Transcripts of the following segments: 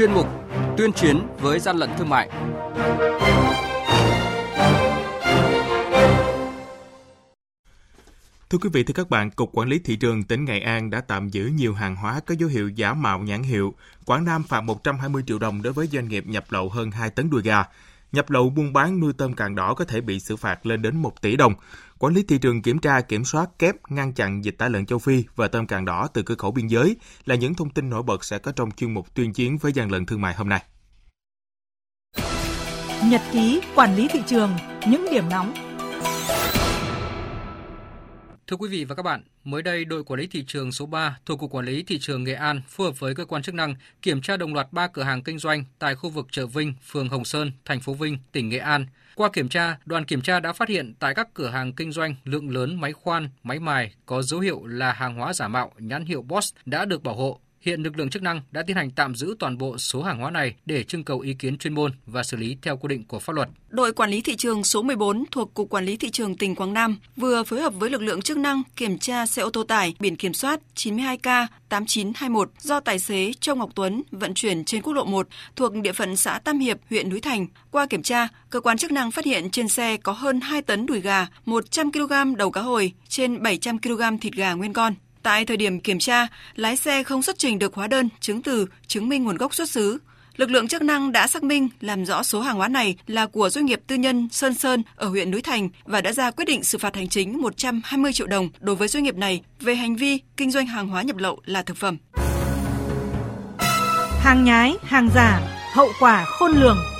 chuyên mục Tuyên chiến với gian lận thương mại. Thưa quý vị, thưa các bạn, Cục Quản lý Thị trường tỉnh Nghệ An đã tạm giữ nhiều hàng hóa có dấu hiệu giả mạo nhãn hiệu. Quảng Nam phạt 120 triệu đồng đối với doanh nghiệp nhập lậu hơn 2 tấn đùi gà. Nhập lậu buôn bán nuôi tôm càng đỏ có thể bị xử phạt lên đến 1 tỷ đồng. Quản lý thị trường kiểm tra, kiểm soát, kép, ngăn chặn dịch tả lợn châu Phi và tôm càng đỏ từ cửa khẩu biên giới là những thông tin nổi bật sẽ có trong chuyên mục tuyên chiến với gian lận thương mại hôm nay. Nhật ký quản lý thị trường, những điểm nóng Thưa quý vị và các bạn, mới đây đội quản lý thị trường số 3 thuộc Cục Quản lý Thị trường Nghệ An phối hợp với cơ quan chức năng kiểm tra đồng loạt 3 cửa hàng kinh doanh tại khu vực chợ Vinh, phường Hồng Sơn, thành phố Vinh, tỉnh Nghệ An. Qua kiểm tra, đoàn kiểm tra đã phát hiện tại các cửa hàng kinh doanh lượng lớn máy khoan, máy mài có dấu hiệu là hàng hóa giả mạo nhãn hiệu Bosch đã được bảo hộ Hiện lực lượng chức năng đã tiến hành tạm giữ toàn bộ số hàng hóa này để trưng cầu ý kiến chuyên môn và xử lý theo quy định của pháp luật. Đội quản lý thị trường số 14 thuộc Cục Quản lý Thị trường tỉnh Quảng Nam vừa phối hợp với lực lượng chức năng kiểm tra xe ô tô tải biển kiểm soát 92K 8921 do tài xế Châu Ngọc Tuấn vận chuyển trên quốc lộ 1 thuộc địa phận xã Tam Hiệp, huyện Núi Thành. Qua kiểm tra, cơ quan chức năng phát hiện trên xe có hơn 2 tấn đùi gà, 100 kg đầu cá hồi, trên 700 kg thịt gà nguyên con. Tại thời điểm kiểm tra, lái xe không xuất trình được hóa đơn, chứng từ, chứng minh nguồn gốc xuất xứ. Lực lượng chức năng đã xác minh làm rõ số hàng hóa này là của doanh nghiệp tư nhân Sơn Sơn ở huyện Núi Thành và đã ra quyết định xử phạt hành chính 120 triệu đồng đối với doanh nghiệp này về hành vi kinh doanh hàng hóa nhập lậu là thực phẩm. Hàng nhái, hàng giả, hậu quả khôn lường.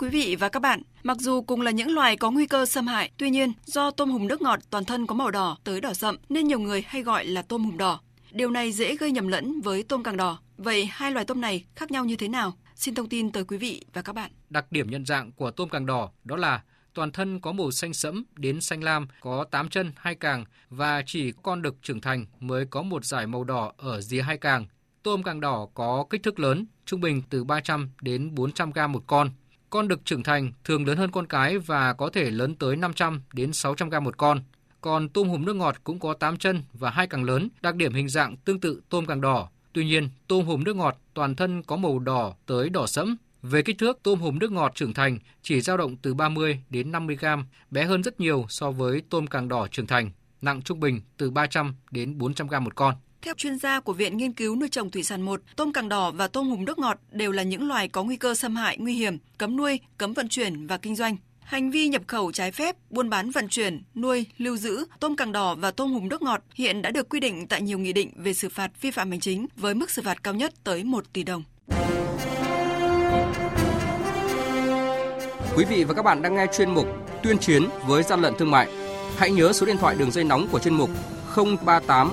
Quý vị và các bạn, mặc dù cùng là những loài có nguy cơ xâm hại, tuy nhiên do tôm hùm nước ngọt toàn thân có màu đỏ tới đỏ sậm nên nhiều người hay gọi là tôm hùm đỏ. Điều này dễ gây nhầm lẫn với tôm càng đỏ. Vậy hai loài tôm này khác nhau như thế nào? Xin thông tin tới quý vị và các bạn. Đặc điểm nhận dạng của tôm càng đỏ đó là toàn thân có màu xanh sẫm đến xanh lam, có 8 chân, hai càng và chỉ con đực trưởng thành mới có một dải màu đỏ ở dưới hai càng. Tôm càng đỏ có kích thước lớn, trung bình từ 300 đến 400 gram một con. Con đực trưởng thành thường lớn hơn con cái và có thể lớn tới 500 đến 600 gram một con. Còn tôm hùm nước ngọt cũng có 8 chân và hai càng lớn, đặc điểm hình dạng tương tự tôm càng đỏ. Tuy nhiên, tôm hùm nước ngọt toàn thân có màu đỏ tới đỏ sẫm. Về kích thước, tôm hùm nước ngọt trưởng thành chỉ dao động từ 30 đến 50 gram, bé hơn rất nhiều so với tôm càng đỏ trưởng thành, nặng trung bình từ 300 đến 400 gram một con. Theo chuyên gia của Viện Nghiên cứu Nuôi trồng Thủy sản 1, tôm càng đỏ và tôm hùm nước ngọt đều là những loài có nguy cơ xâm hại nguy hiểm, cấm nuôi, cấm vận chuyển và kinh doanh. Hành vi nhập khẩu trái phép, buôn bán vận chuyển, nuôi, lưu giữ tôm càng đỏ và tôm hùm nước ngọt hiện đã được quy định tại nhiều nghị định về xử phạt vi phạm hành chính với mức xử phạt cao nhất tới 1 tỷ đồng. Quý vị và các bạn đang nghe chuyên mục Tuyên chiến với gian lận thương mại. Hãy nhớ số điện thoại đường dây nóng của chuyên mục 038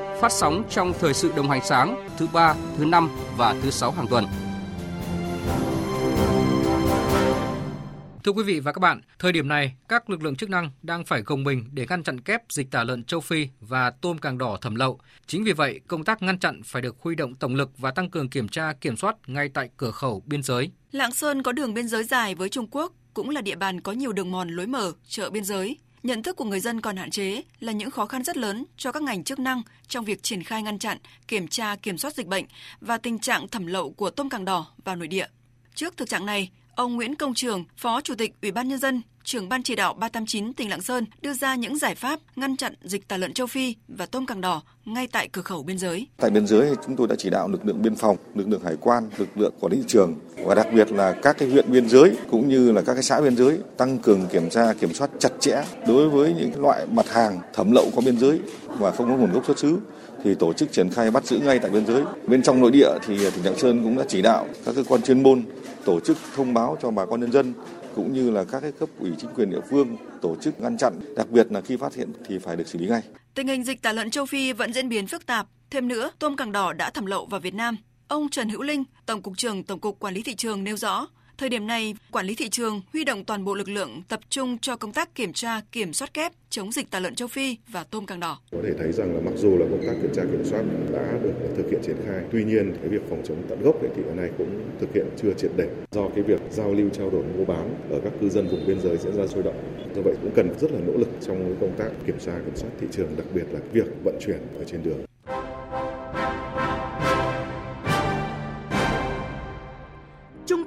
phát sóng trong thời sự đồng hành sáng thứ ba, thứ năm và thứ sáu hàng tuần. Thưa quý vị và các bạn, thời điểm này, các lực lượng chức năng đang phải gồng mình để ngăn chặn kép dịch tả lợn châu Phi và tôm càng đỏ thẩm lậu. Chính vì vậy, công tác ngăn chặn phải được huy động tổng lực và tăng cường kiểm tra, kiểm soát ngay tại cửa khẩu biên giới. Lạng Sơn có đường biên giới dài với Trung Quốc, cũng là địa bàn có nhiều đường mòn lối mở, chợ biên giới. Nhận thức của người dân còn hạn chế là những khó khăn rất lớn cho các ngành chức năng trong việc triển khai ngăn chặn, kiểm tra, kiểm soát dịch bệnh và tình trạng thẩm lậu của tôm càng đỏ vào nội địa. Trước thực trạng này, ông Nguyễn Công Trường, Phó Chủ tịch Ủy ban Nhân dân, trưởng Ban chỉ đạo 389 tỉnh Lạng Sơn đưa ra những giải pháp ngăn chặn dịch tả lợn châu Phi và tôm càng đỏ ngay tại cửa khẩu biên giới. Tại biên giới chúng tôi đã chỉ đạo lực lượng biên phòng, lực lượng hải quan, lực lượng quản lý thị trường và đặc biệt là các cái huyện biên giới cũng như là các cái xã biên giới tăng cường kiểm tra kiểm soát chặt chẽ đối với những loại mặt hàng thẩm lậu qua biên giới và không có nguồn gốc xuất xứ thì tổ chức triển khai bắt giữ ngay tại biên giới. Bên trong nội địa thì tỉnh Lạng Sơn cũng đã chỉ đạo các cơ quan chuyên môn tổ chức thông báo cho bà con nhân dân cũng như là các cái cấp ủy chính quyền địa phương tổ chức ngăn chặn, đặc biệt là khi phát hiện thì phải được xử lý ngay. Tình hình dịch tả lợn châu Phi vẫn diễn biến phức tạp. Thêm nữa, tôm càng đỏ đã thẩm lậu vào Việt Nam. Ông Trần Hữu Linh, Tổng cục trưởng Tổng cục Quản lý thị trường nêu rõ, Thời điểm này, quản lý thị trường huy động toàn bộ lực lượng tập trung cho công tác kiểm tra, kiểm soát kép, chống dịch tả lợn châu Phi và tôm càng đỏ. Có thể thấy rằng là mặc dù là công tác kiểm tra kiểm soát đã được thực hiện triển khai, tuy nhiên cái việc phòng chống tận gốc thì hiện nay cũng thực hiện chưa triệt để do cái việc giao lưu trao đổi mua bán ở các cư dân vùng biên giới diễn ra sôi động. Do vậy cũng cần rất là nỗ lực trong công tác kiểm tra kiểm soát thị trường, đặc biệt là việc vận chuyển ở trên đường.